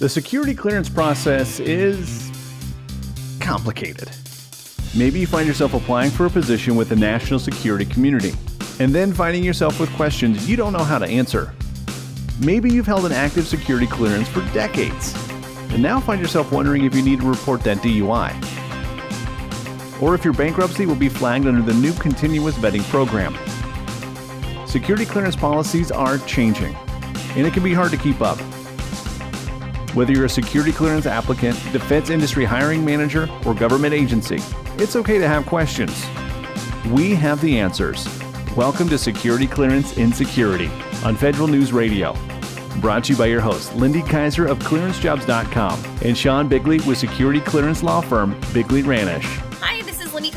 The security clearance process is complicated. Maybe you find yourself applying for a position with the national security community, and then finding yourself with questions you don't know how to answer. Maybe you've held an active security clearance for decades, and now find yourself wondering if you need to report that DUI. Or if your bankruptcy will be flagged under the new continuous vetting program. Security clearance policies are changing, and it can be hard to keep up. Whether you're a security clearance applicant, defense industry hiring manager, or government agency, it's okay to have questions. We have the answers. Welcome to Security Clearance Insecurity on Federal News Radio. Brought to you by your host, Lindy Kyzer of ClearanceJobs.com and Sean Bigley with security clearance law firm Bigley Ranish.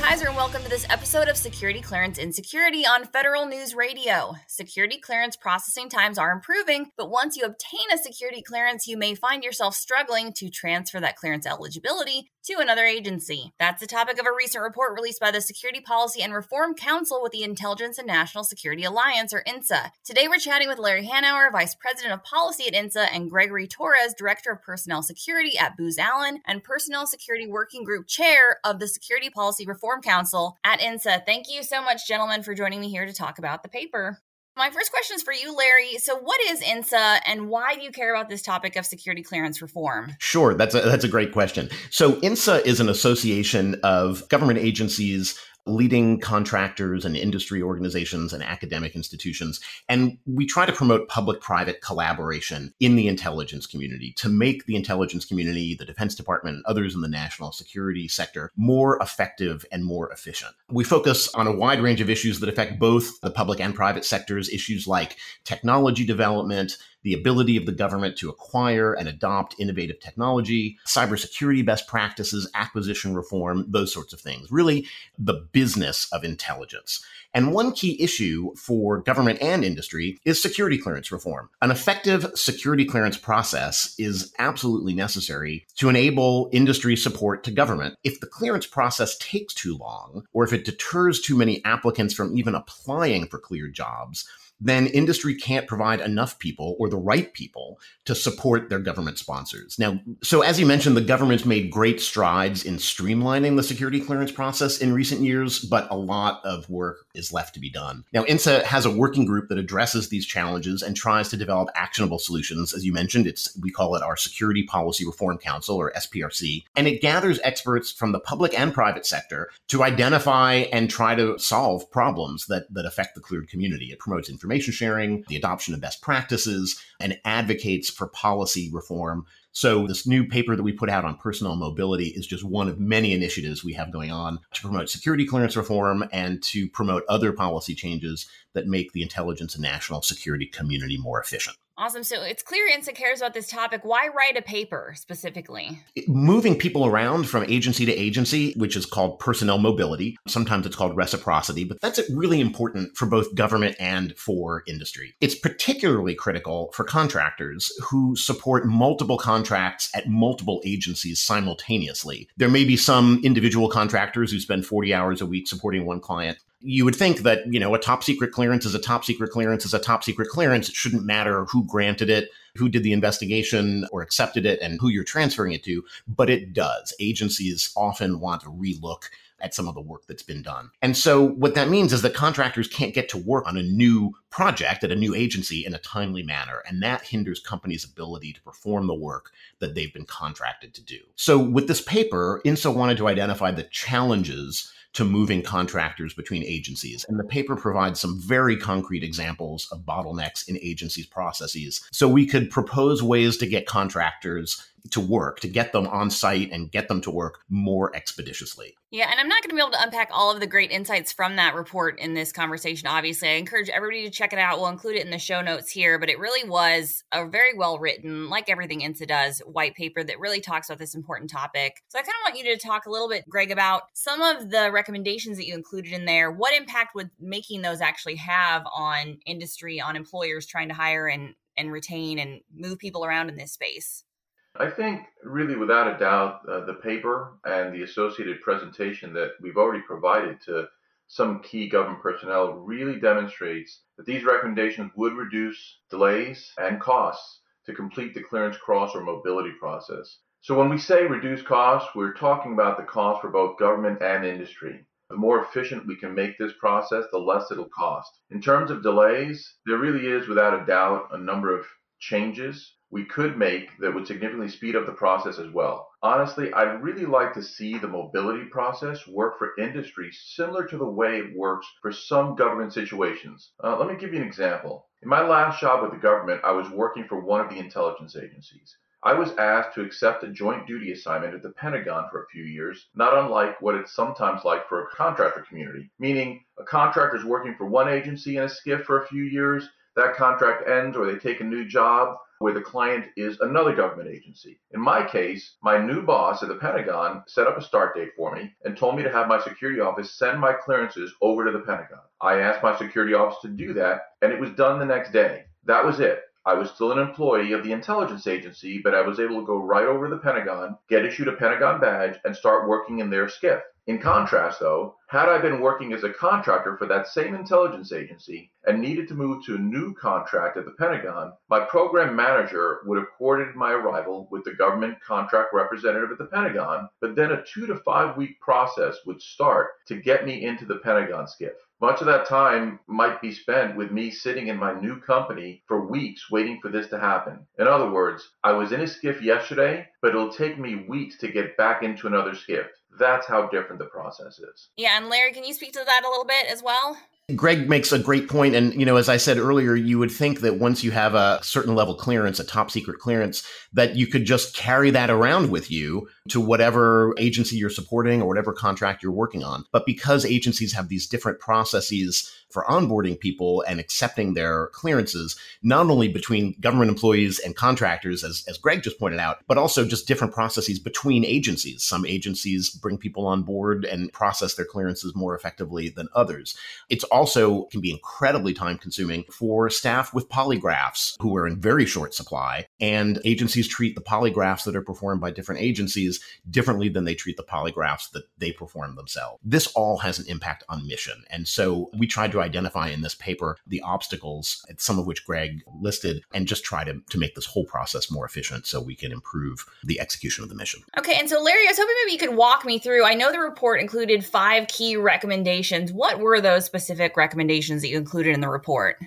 Kyzer, and welcome to this episode of Security Clearance Insecurity on Federal News Radio. Security clearance processing times are improving, but once you obtain a security clearance, you may find yourself struggling to transfer that clearance eligibility to another agency. That's the topic of a recent report released by the Security Policy and Reform Council with the Intelligence and National Security Alliance, or INSA. Today, we're chatting with Larry Hanauer, Vice President of Policy at INSA, and Gregory Torres, Director of Personnel Security at Booz Allen and Personnel Security Working Group Chair of the Security Policy Reform Council at INSA. Thank you so much, gentlemen, for joining me here to talk about the paper. My first question is for you, Larry. So, what is INSA, and why do you care about this topic of security clearance reform? Sure, that's a that's a great question. So, INSA is an association of government agencies leading contractors and industry organizations and academic institutions. And we try to promote public private collaboration in the intelligence community to make the intelligence community, the Defense Department, and others in the national security sector more effective and more efficient. We focus on a wide range of issues that affect both the public and private sectors, issues like technology development, the ability of the government to acquire and adopt innovative technology, cybersecurity best practices, acquisition reform, those sorts of things. Really, the business of intelligence. And one key issue for government and industry is security clearance reform. An effective security clearance process is absolutely necessary to enable industry support to government. If the clearance process takes too long, or if it deters too many applicants from even applying for cleared jobs, then industry can't provide enough people or the right people to support their government sponsors. Now, so as you mentioned, the government's made great strides in streamlining the security clearance process in recent years, but a lot of work is left to be done. Now, INSA has a working group that addresses these challenges and tries to develop actionable solutions. As you mentioned, it's we call it our Security Policy Reform Council or SPRC, and it gathers experts from the public and private sector to identify and try to solve problems that that affect the cleared community. It promotes information information sharing, the adoption of best practices, and advocates for policy reform. So, this new paper that we put out on personnel mobility is just one of many initiatives we have going on to promote security clearance reform and to promote other policy changes that make the intelligence and national security community more efficient. Awesome. So it's clear INSA cares about this topic. Why write a paper specifically? Moving people around from agency to agency, which is called personnel mobility. Sometimes it's called reciprocity, but that's really important for both government and for industry. It's particularly critical for contractors who support multiple contracts at multiple agencies simultaneously. There may be some individual contractors who spend 40 hours a week supporting one client you would think that you know a top secret clearance is a top secret clearance is a top secret clearance it shouldn't matter who granted it who did the investigation or accepted it and who you're transferring it to but it does agencies often want to relook at some of the work that's been done. And so what that means is that contractors can't get to work on a new project at a new agency in a timely manner. And that hinders companies' ability to perform the work that they've been contracted to do. So with this paper, INSA wanted to identify the challenges to moving contractors between agencies. And the paper provides some very concrete examples of bottlenecks in agencies' processes. So we could propose ways to get contractors to work, to get them on site and get them to work more expeditiously. Yeah, and I'm not going to be able to unpack all of the great insights from that report in this conversation. Obviously, I encourage everybody to check it out. We'll include it in the show notes here, but it really was a very well written, like everything INSA does, white paper that really talks about this important topic. So I kind of want you to talk a little bit, Greg, about some of the recommendations that you included in there. What impact would making those actually have on industry, on employers trying to hire and and retain and move people around in this space? I think, really, without a doubt, uh, the paper and the associated presentation that we've already provided to some key government personnel really demonstrates that these recommendations would reduce delays and costs to complete the clearance cross or mobility process. So when we say reduce costs, we're talking about the cost for both government and industry. The more efficient we can make this process, the less it'll cost. In terms of delays, there really is, without a doubt, a number of changes we could make that would significantly speed up the process as well. Honestly, I'd really like to see the mobility process work for industry similar to the way it works for some government situations. Uh, let me give you an example. In my last job with the government, I was working for one of the intelligence agencies. I was asked to accept a joint duty assignment at the Pentagon for a few years, not unlike what it's sometimes like for a contractor community, meaning a contractor is working for one agency in a SCIF for a few years, that contract ends or they take a new job where the client is another government agency. In my case, my new boss at the Pentagon set up a start date for me and told me to have my security office send my clearances over to the Pentagon. I asked my security office to do that, and it was done the next day. That was it. I was still an employee of the intelligence agency, but I was able to go right over to the Pentagon, get issued a Pentagon badge, and start working in their SCIF. In contrast, though, had I been working as a contractor for that same intelligence agency and needed to move to a new contract at the Pentagon, my program manager would have coordinated my arrival with the government contract representative at the Pentagon, but then a two to five week process would start to get me into the Pentagon SCIF. Much of that time might be spent with me sitting in my new company for weeks waiting for this to happen. In other words, I was in a SCIF yesterday, but it'll take me weeks to get back into another SCIF that's how different the process is. Yeah, and Larry, can you speak to that a little bit as well? Greg makes a great point, and you know, as I said earlier, you would think that once you have a certain level clearance, a top secret clearance, that you could just carry that around with you to whatever agency you're supporting or whatever contract you're working on. But because agencies have these different processes for onboarding people and accepting their clearances, not only between government employees and contractors, as, as Greg just pointed out, but also just different processes between agencies. Some agencies bring people on board and process their clearances more effectively than others. It's also can be incredibly time consuming for staff with polygraphs who are in very short supply. And agencies treat the polygraphs that are performed by different agencies differently than they treat the polygraphs that they perform themselves. This all has an impact on mission. And so we tried to identify in this paper the obstacles, some of which Greg listed, and just try to, to make this whole process more efficient so we can improve the execution of the mission. Okay, and so Larry, I was hoping maybe you could walk me through. I know the report included five key recommendations. What were those specific recommendations that you included in the report?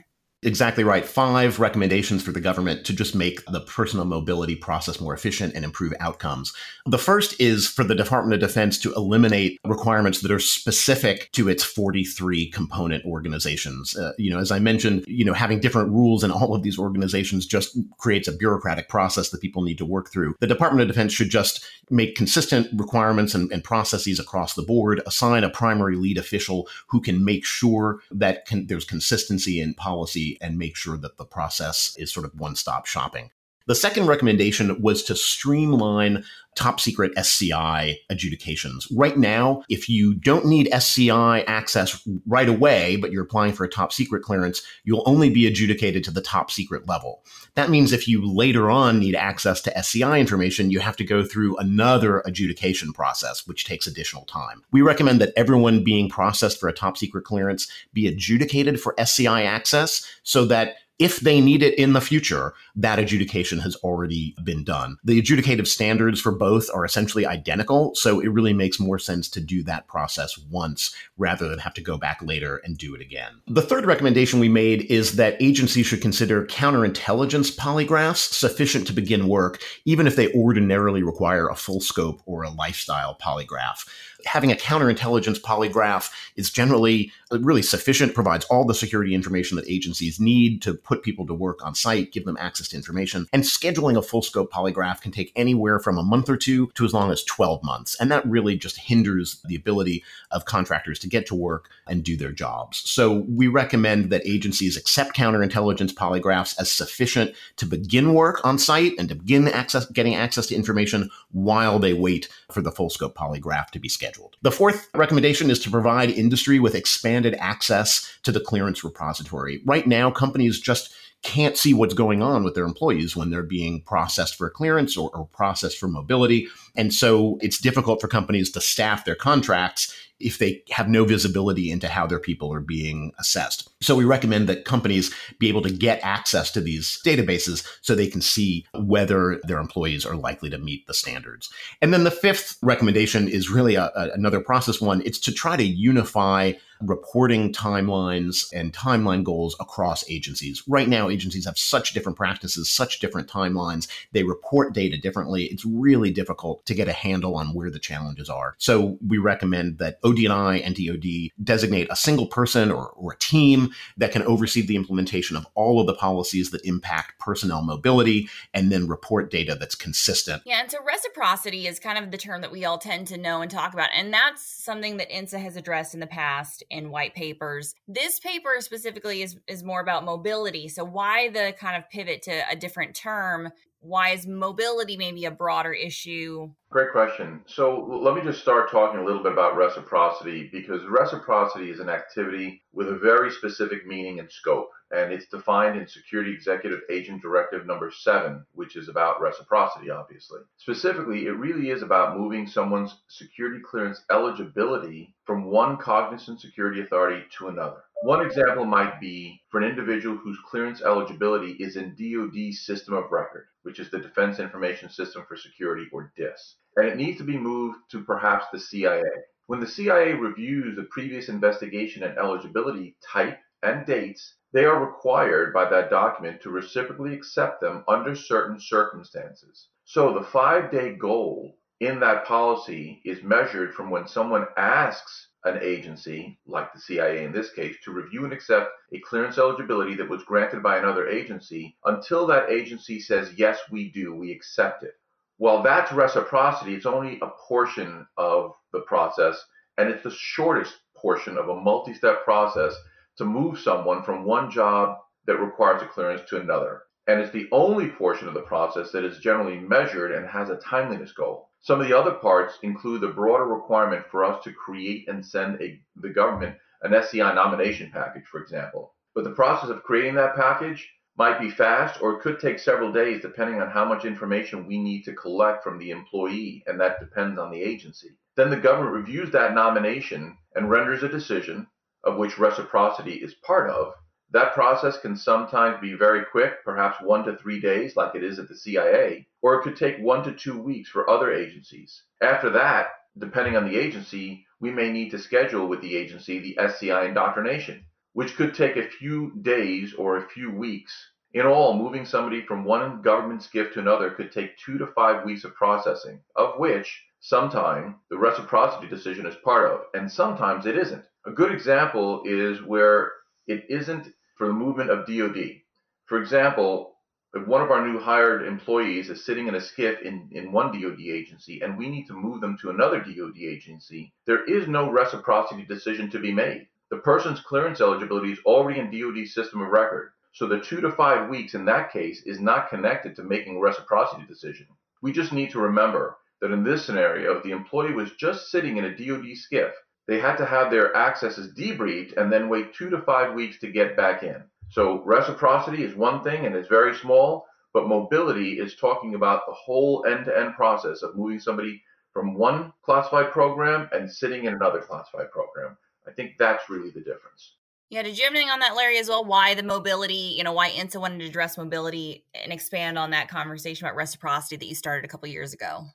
Exactly right. Five recommendations for the government to just make the personal mobility process more efficient and improve outcomes. The first is for the Department of Defense to eliminate requirements that are specific to its 43 component organizations. Uh, you know, as I mentioned, you know, having different rules in all of these organizations just creates a bureaucratic process that people need to work through. The Department of Defense should just make consistent requirements and, and processes across the board, assign a primary lead official who can make sure that there's consistency in policy and make sure that the process is sort of one stop shopping. The second recommendation was to streamline top secret SCI adjudications. Right now, if you don't need SCI access right away, but you're applying for a top secret clearance, you'll only be adjudicated to the top secret level. That means if you later on need access to SCI information, you have to go through another adjudication process, which takes additional time. We recommend that everyone being processed for a top secret clearance be adjudicated for SCI access so that if they need it in the future, that adjudication has already been done. The adjudicative standards for both are essentially identical, so it really makes more sense to do that process once rather than have to go back later and do it again. The third recommendation we made is that agencies should consider counterintelligence polygraphs sufficient to begin work, even if they ordinarily require a full scope or a lifestyle polygraph having a counterintelligence polygraph is generally uh, really sufficient, provides all the security information that agencies need to put people to work on site, give them access to information. And scheduling a full scope polygraph can take anywhere from a month or two to as long as 12 months. And that really just hinders the ability of contractors to get to work and do their jobs. So we recommend that agencies accept counterintelligence polygraphs as sufficient to begin work on site and to begin access, getting access to information while they wait for the full scope polygraph to be scheduled scheduled. The fourth recommendation is to provide industry with expanded access to the clearance repository. Right now, companies just can't see what's going on with their employees when they're being processed for clearance or, or processed for mobility. And so it's difficult for companies to staff their contracts if they have no visibility into how their people are being assessed. So we recommend that companies be able to get access to these databases so they can see whether their employees are likely to meet the standards. And then the fifth recommendation is really a, a, another process one. It's to try to unify reporting timelines and timeline goals across agencies. Right now, agencies have such different practices, such different timelines. They report data differently. It's really difficult to get a handle on where the challenges are. So we recommend that ODNI and DoD designate a single person or, or a team that can oversee the implementation of all of the policies that impact personnel mobility and then report data that's consistent. Yeah, and so reciprocity is kind of the term that we all tend to know and talk about. And that's something that INSA has addressed in the past in white papers. This paper specifically is, is more about mobility. So, why the kind of pivot to a different term? Why is mobility maybe a broader issue? Great question. So, let me just start talking a little bit about reciprocity because reciprocity is an activity with a very specific meaning and scope and it's defined in Security Executive Agent Directive number 7, which is about reciprocity, obviously. Specifically, it really is about moving someone's security clearance eligibility from one cognizant security authority to another. One example might be for an individual whose clearance eligibility is in DoD system of record, which is the Defense Information System for Security, or DISS, and it needs to be moved to perhaps the CIA. When the CIA reviews the previous investigation and eligibility type and dates, they are required by that document to reciprocally accept them under certain circumstances. So the five day goal in that policy is measured from when someone asks an agency, like the CIA in this case, to review and accept a clearance eligibility that was granted by another agency until that agency says, yes, we do, we accept it. Well, that's reciprocity. It's only a portion of the process, and it's the shortest portion of a multi step process to move someone from one job that requires a clearance to another. And it's the only portion of the process that is generally measured and has a timeliness goal. Some of the other parts include the broader requirement for us to create and send a, the government an SCI nomination package, for example. But the process of creating that package might be fast or it could take several days depending on how much information we need to collect from the employee, and that depends on the agency. Then the government reviews that nomination and renders a decision of which reciprocity is part of, that process can sometimes be very quick, perhaps one to three days, like it is at the CIA, or it could take one to two weeks for other agencies. After that, depending on the agency, we may need to schedule with the agency the SCI indoctrination, which could take a few days or a few weeks. In all, moving somebody from one government SCIF to another could take two to five weeks of processing, of which sometime the reciprocity decision is part of, and sometimes it isn't. A good example is where it isn't for the movement of DoD. For example, if one of our new hired employees is sitting in a SCIF in, in one DoD agency and we need to move them to another DoD agency, there is no reciprocity decision to be made. The person's clearance eligibility is already in DoD's system of record. So the two to five weeks in that case is not connected to making a reciprocity decision. We just need to remember that in this scenario, the employee was just sitting in a DoD SCIF they had to have their accesses debriefed and then wait two to five weeks to get back in. So reciprocity is one thing and it's very small, but mobility is talking about the whole end-to-end process of moving somebody from one classified program and sitting in another classified program. I think that's really the difference. Yeah, did you have anything on that, Larry, as well? Why the mobility, you know, why INSA wanted to address mobility and expand on that conversation about reciprocity that you started a couple years ago?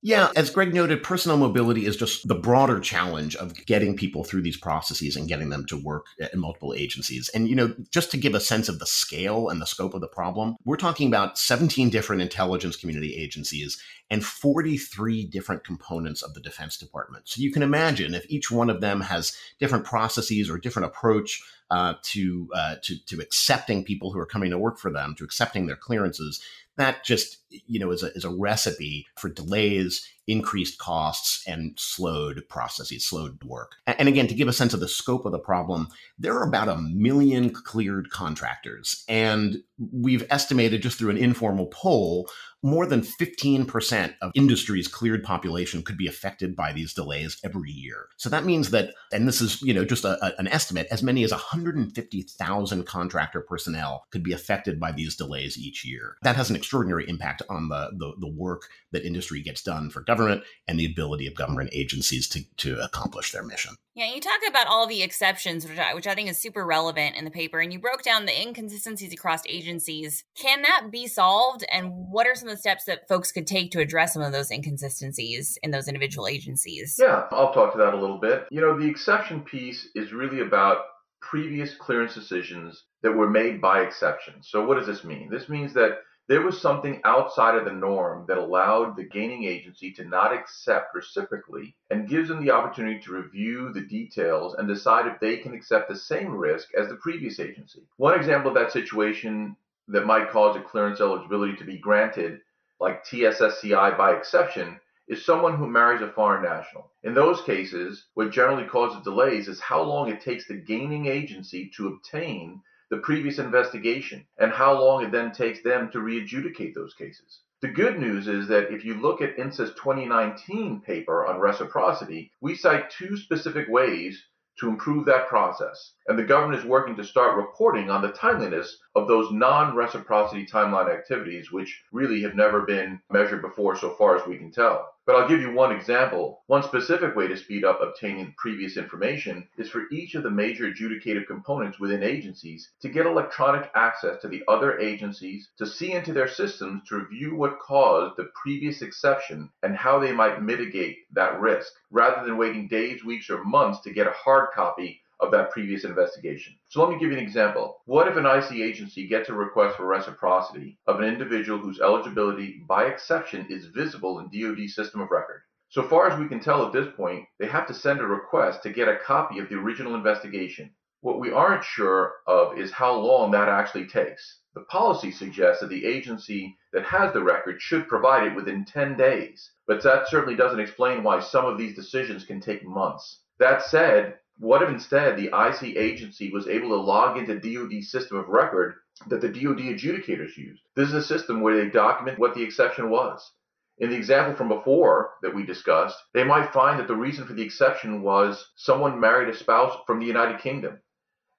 Yeah, as Greg noted, personal mobility is just the broader challenge of getting people through these processes and getting them to work in multiple agencies. And, you know, just to give a sense of the scale and the scope of the problem, we're talking about 17 different intelligence community agencies and 43 different components of the Defense Department. So you can imagine if each one of them has different processes or different approach uh, to, uh, to to accepting people who are coming to work for them, to accepting their clearances, that just you know is a, is a recipe for delays increased costs and slowed processes slowed work and again to give a sense of the scope of the problem there are about a million cleared contractors and we've estimated just through an informal poll more than 15% of industry's cleared population could be affected by these delays every year. So that means that, and this is, you know, just a, a, an estimate, as many as 150,000 contractor personnel could be affected by these delays each year. That has an extraordinary impact on the, the, the work that industry gets done for government government and the ability of government agencies to, to accomplish their mission. Yeah, you talk about all the exceptions, which I, which I think is super relevant in the paper, and you broke down the inconsistencies across agencies. Can that be solved, and what are some of the steps that folks could take to address some of those inconsistencies in those individual agencies? Yeah, I'll talk to that a little bit. You know, the exception piece is really about previous clearance decisions that were made by exception. So, what does this mean? This means that there was something outside of the norm that allowed the gaining agency to not accept reciprocally and gives them the opportunity to review the details and decide if they can accept the same risk as the previous agency. One example of that situation that might cause a clearance eligibility to be granted, like TSSCI by exception, is someone who marries a foreign national. In those cases, what generally causes delays is how long it takes the gaining agency to obtain the previous investigation and how long it then takes them to re-adjudicate those cases. The good news is that if you look at INSA's 2019 paper on reciprocity, we cite two specific ways to improve that process. And the government is working to start reporting on the timeliness of those non reciprocity timeline activities, which really have never been measured before, so far as we can tell. But I'll give you one example. One specific way to speed up obtaining previous information is for each of the major adjudicative components within agencies to get electronic access to the other agencies to see into their systems to review what caused the previous exception and how they might mitigate that risk, rather than waiting days, weeks, or months to get a hard copy of that previous investigation. So let me give you an example. What if an IC agency gets a request for reciprocity of an individual whose eligibility by exception is visible in DoD system of record? So far as we can tell at this point, they have to send a request to get a copy of the original investigation. What we aren't sure of is how long that actually takes. The policy suggests that the agency that has the record should provide it within 10 days, but that certainly doesn't explain why some of these decisions can take months. That said, what if instead the IC agency was able to log into DoD system of record that the DoD adjudicators used? This is a system where they document what the exception was. In the example from before that we discussed, they might find that the reason for the exception was someone married a spouse from the United Kingdom.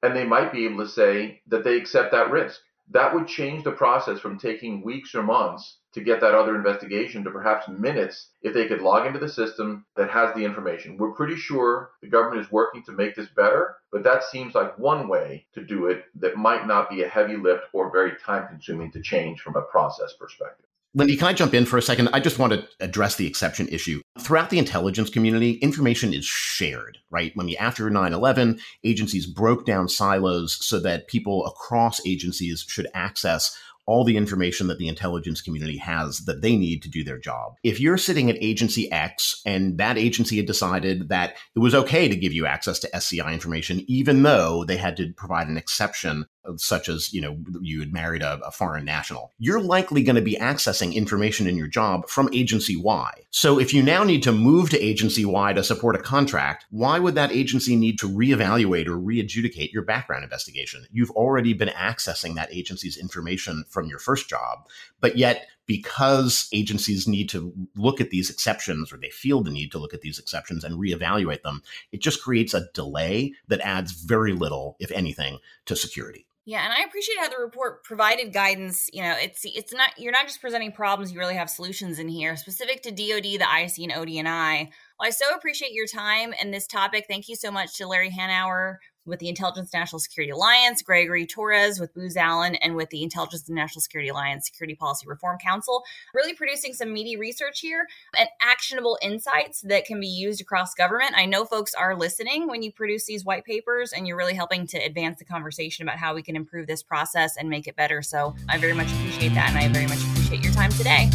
And they might be able to say that they accept that risk. That would change the process from taking weeks or months to get that other investigation to perhaps minutes if they could log into the system that has the information. We're pretty sure the government is working to make this better, but that seems like one way to do it that might not be a heavy lift or very time consuming to change from a process perspective. Lindy, can I jump in for a second? I just want to address the exception issue. Throughout the intelligence community, information is shared, right? When we, after 9 11, agencies broke down silos so that people across agencies should access all the information that the intelligence community has that they need to do their job. If you're sitting at agency X and that agency had decided that it was okay to give you access to SCI information, even though they had to provide an exception such as you know you had married a, a foreign national you're likely going to be accessing information in your job from agency y. So if you now need to move to agency y to support a contract why would that agency need to reevaluate or readjudicate your background investigation? You've already been accessing that agency's information from your first job but yet because agencies need to look at these exceptions or they feel the need to look at these exceptions and reevaluate them it just creates a delay that adds very little if anything to security yeah, and I appreciate how the report provided guidance. You know, it's it's not you're not just presenting problems; you really have solutions in here, specific to DoD, the IC, and ODNI. Well, I so appreciate your time and this topic. Thank you so much to Larry Hanauer with the Intelligence National Security Alliance, Gregory Torres with Booz Allen, and with the Intelligence and National Security Alliance Security Policy Reform Council, really producing some meaty research here and actionable insights that can be used across government. I know folks are listening when you produce these white papers, and you're really helping to advance the conversation about how we can improve this process and make it better. So I very much appreciate that, and I very much appreciate your time today.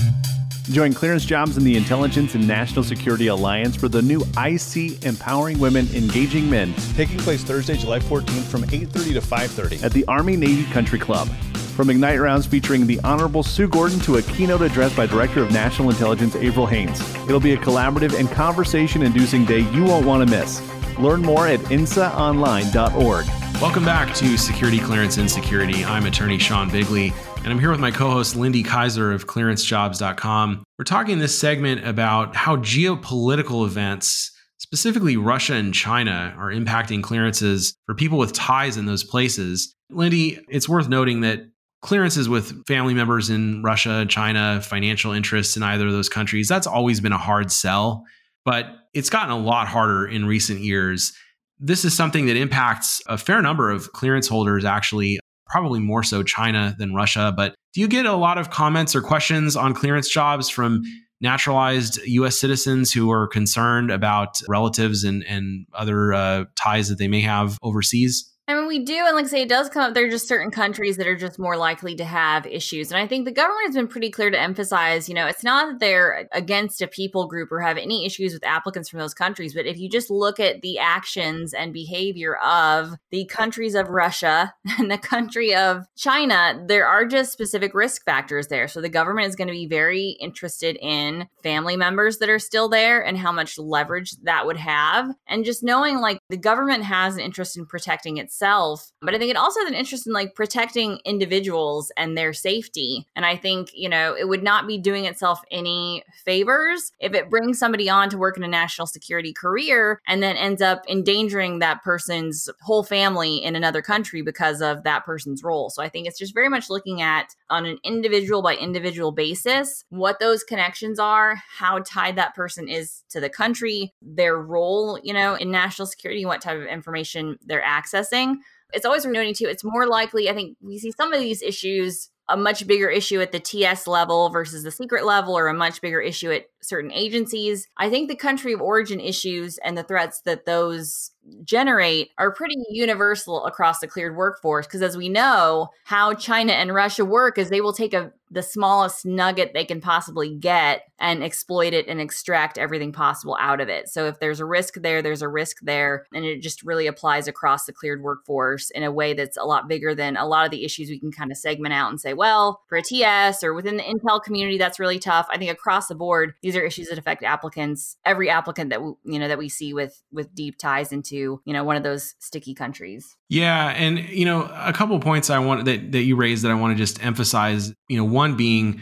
Join clearance jobs in the Intelligence and National Security Alliance for the new IC Empowering Women, Engaging Men, taking place Thursday, July 14th from 8:30 to 5:30 at the Army Navy Country Club. From Ignite rounds featuring the Honorable Sue Gordon to a keynote address by Director of National Intelligence Avril Haines. It'll be a collaborative and conversation inducing day you won't want to miss. Learn more at insaonline.org. Welcome back to Security Clearance Insecurity. I'm attorney Sean Bigley and I'm here with my co host, Lindy Kyzer of clearancejobs.com. We're talking in this segment about how geopolitical events, specifically Russia and China, are impacting clearances for people with ties in those places. Lindy, it's worth noting that clearances with family members in Russia, China, financial interests in either of those countries. That's always been a hard sell, but it's gotten a lot harder in recent years. This is something that impacts a fair number of clearance holders, actually, probably more so China than Russia. But do you get a lot of comments or questions on clearance jobs from naturalized US citizens who are concerned about relatives and, and other uh, ties that they may have overseas? We do, and like I say, it does come up. There are just certain countries that are just more likely to have issues, and I think the government has been pretty clear to emphasize. You know, it's not that they're against a people group or have any issues with applicants from those countries, but if you just look at the actions and behavior of the countries of Russia and the country of China, there are just specific risk factors there. So the government is going to be very interested in family members that are still there and how much leverage that would have, and just knowing like the government has an interest in protecting its itself. But I think it also has an interest in like protecting individuals and their safety. And I think, you know, it would not be doing itself any favors if it brings somebody on to work in a national security career and then ends up endangering that person's whole family in another country because of that person's role. So I think it's just very much looking at on an individual by individual basis what those connections are, how tied that person is to the country, their role, you know, in national security, what type of information they're accessing it's always noting too, it's more likely, I think we see some of these issues a much bigger issue at the TS level versus the secret level, or a much bigger issue at certain agencies. I think the country of origin issues and the threats that those generate are pretty universal across the cleared workforce because as we know how china and russia work is they will take a the smallest nugget they can possibly get and exploit it and extract everything possible out of it. So if there's a risk there, there's a risk there. And it just really applies across the cleared workforce in a way that's a lot bigger than a lot of the issues we can kind of segment out and say, well, for a TS or within the Intel community, that's really tough. I think across the board, these are issues that affect applicants, every applicant that we, you know that we see with with deep ties into, you know, one of those sticky countries. Yeah, and you know, a couple points I want that that you raised that I want to just emphasize, you know, one being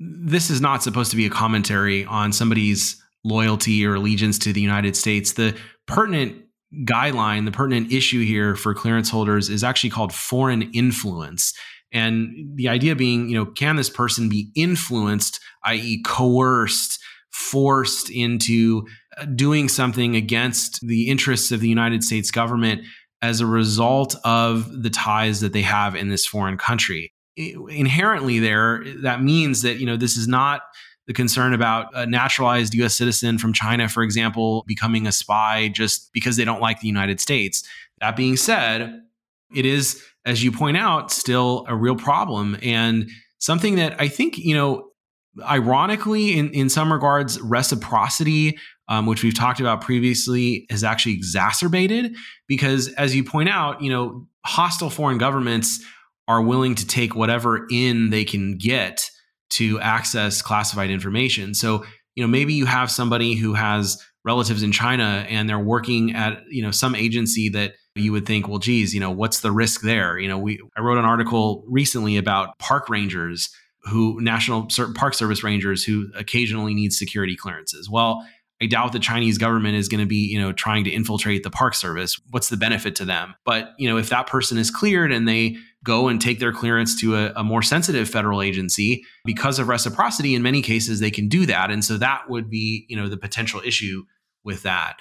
this is not supposed to be a commentary on somebody's loyalty or allegiance to the United States. The pertinent guideline, the pertinent issue here for clearance holders is actually called foreign influence. And the idea being, you know, can this person be influenced, i.e., coerced, forced into doing something against the interests of the United States government as a result of the ties that they have in this foreign country? inherently there that means that you know this is not the concern about a naturalized US citizen from China for example becoming a spy just because they don't like the United States that being said it is as you point out still a real problem and something that I think you know ironically in in some regards reciprocity um, which we've talked about previously has actually exacerbated because as you point out you know hostile foreign governments are willing to take whatever in they can get to access classified information. So, you know, maybe you have somebody who has relatives in China and they're working at, you know, some agency that you would think, well, geez, you know, what's the risk there? You know, we I wrote an article recently about park rangers who national park service rangers who occasionally need security clearances. Well, I doubt the Chinese government is going to be, you know, trying to infiltrate the park service. What's the benefit to them? But, you know, if that person is cleared and they go and take their clearance to a, a, more sensitive federal agency because of reciprocity in many cases they can do that and so that would be you know the potential issue with that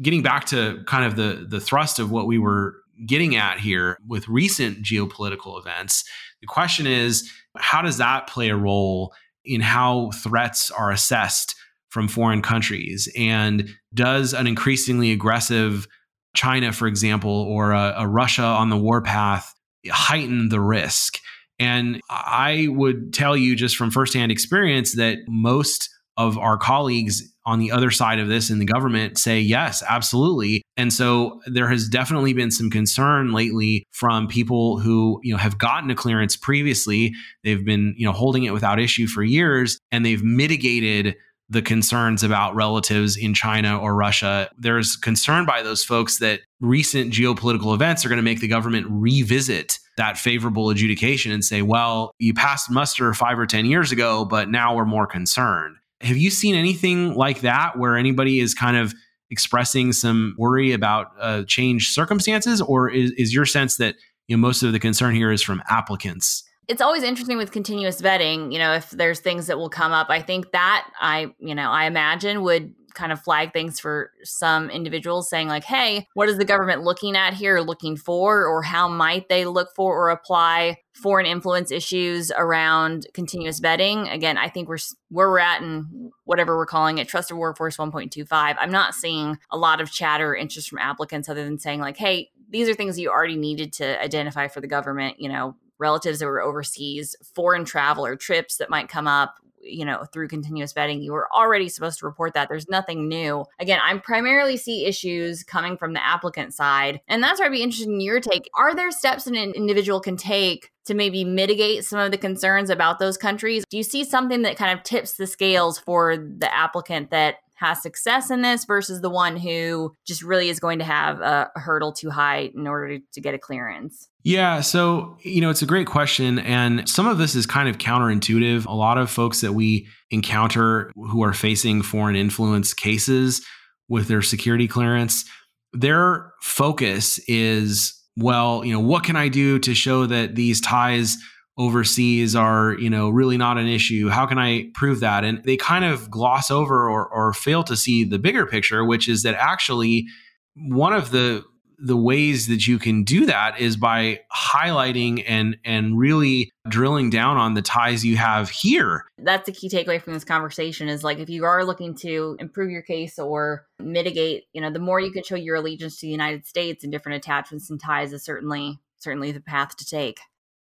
getting back to kind of the the thrust of what we were getting at here with recent geopolitical events the question is how does that play a role in how threats are assessed from foreign countries and does an increasingly aggressive China, for example, or a, a Russia on the warpath heighten the risk. And I would tell you just from firsthand experience that most of our colleagues on the other side of this in the government say yes, absolutely. And so there has definitely been some concern lately from people who, you know, have gotten a clearance previously. They've been, you know, holding it without issue for years and they've mitigated the concerns about relatives in China or Russia. There's concern by those folks that recent geopolitical events are going to make the government revisit that favorable adjudication and say, well, you passed muster five or 10 years ago, but now we're more concerned. Have you seen anything like that where anybody is kind of expressing some worry about uh, changed circumstances? Or is, is your sense that you know, most of the concern here is from applicants? it's always interesting with continuous vetting, you know, if there's things that will come up. I think that I, you know, I imagine would kind of flag things for some individuals saying like hey what is the government looking at here looking for or how might they look for or apply foreign influence issues around continuous vetting? Again i think we're where we're at and whatever we're calling it trusted workforce 1.25 i'm not seeing a lot of chatter or interest from applicants other than saying like hey these are things you already needed to identify for the government you know relatives that were overseas, foreign travel or trips that might come up, you know, through continuous vetting. You were already supposed to report that. There's nothing new. Again, I'm primarily see issues coming from the applicant side. And that's where I'd be interested in your take. Are there steps an individual can take to maybe mitigate some of the concerns about those countries? Do you see something that kind of tips the scales for the applicant that has success in this versus the one who just really is going to have a, hurdle too high in order to get a clearance? Yeah, so you know, it's a great question and some of this is kind of counterintuitive. A lot of folks that we encounter who are facing foreign influence cases with their security clearance, their focus is well, you know, what can I do to show that these ties overseas are you know really not an issue how can i prove that and they kind of gloss over or, or fail to see the bigger picture which is that actually one of the the ways that you can do that is by highlighting and and really drilling down on the ties you have here. That's the key takeaway from this conversation is like if you are looking to improve your case or mitigate, you know, the more you can show your allegiance to the United States and different attachments and ties is certainly certainly the path to take.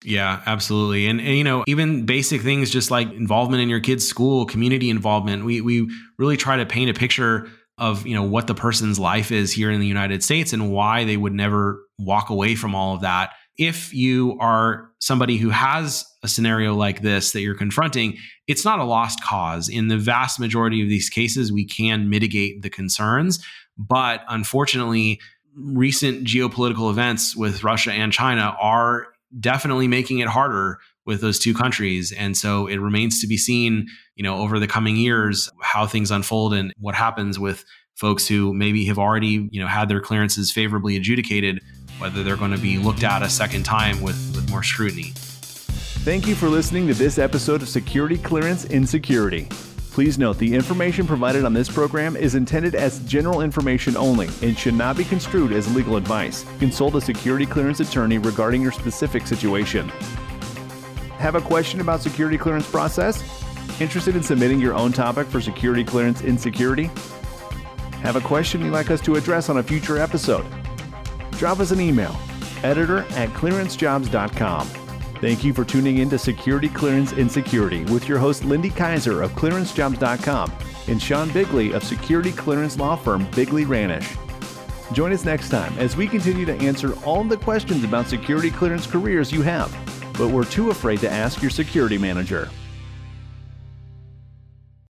Yeah, absolutely. And, and, you know, even basic things just like involvement in your kid's school, community involvement. We we really try to paint a picture of, you know, what the person's life is here in the United States and why they would never walk away from all of that. If you are somebody who has a scenario like this that you're confronting, it's not a lost cause. In the vast majority of these cases, we can mitigate the concerns, but unfortunately, recent geopolitical events with Russia and China are definitely making it harder with those two countries. And so it remains to be seen, you know, over the coming years how things unfold and what happens with folks who maybe have already, you know, had their clearances favorably adjudicated, whether they're going to be looked at a second time with, with more scrutiny. Thank you for listening to this episode of Security Clearance Insecurity. Please note the information provided on this program is intended as general information only and should not be construed as legal advice. Consult a security clearance attorney regarding your specific situation. Have a question about security clearance process? Interested in submitting your own topic for security clearance in security? Have a question you'd like us to address on a future episode? Drop us an email, editor at clearancejobs.com. Thank you for tuning in to Security Clearance Insecurity with your host Lindy Kyzer of ClearanceJobs.com and Sean Bigley of security clearance law firm Bigley Ranish. Join us next time as we continue to answer all the questions about security clearance careers you have, but we're too afraid to ask your security manager.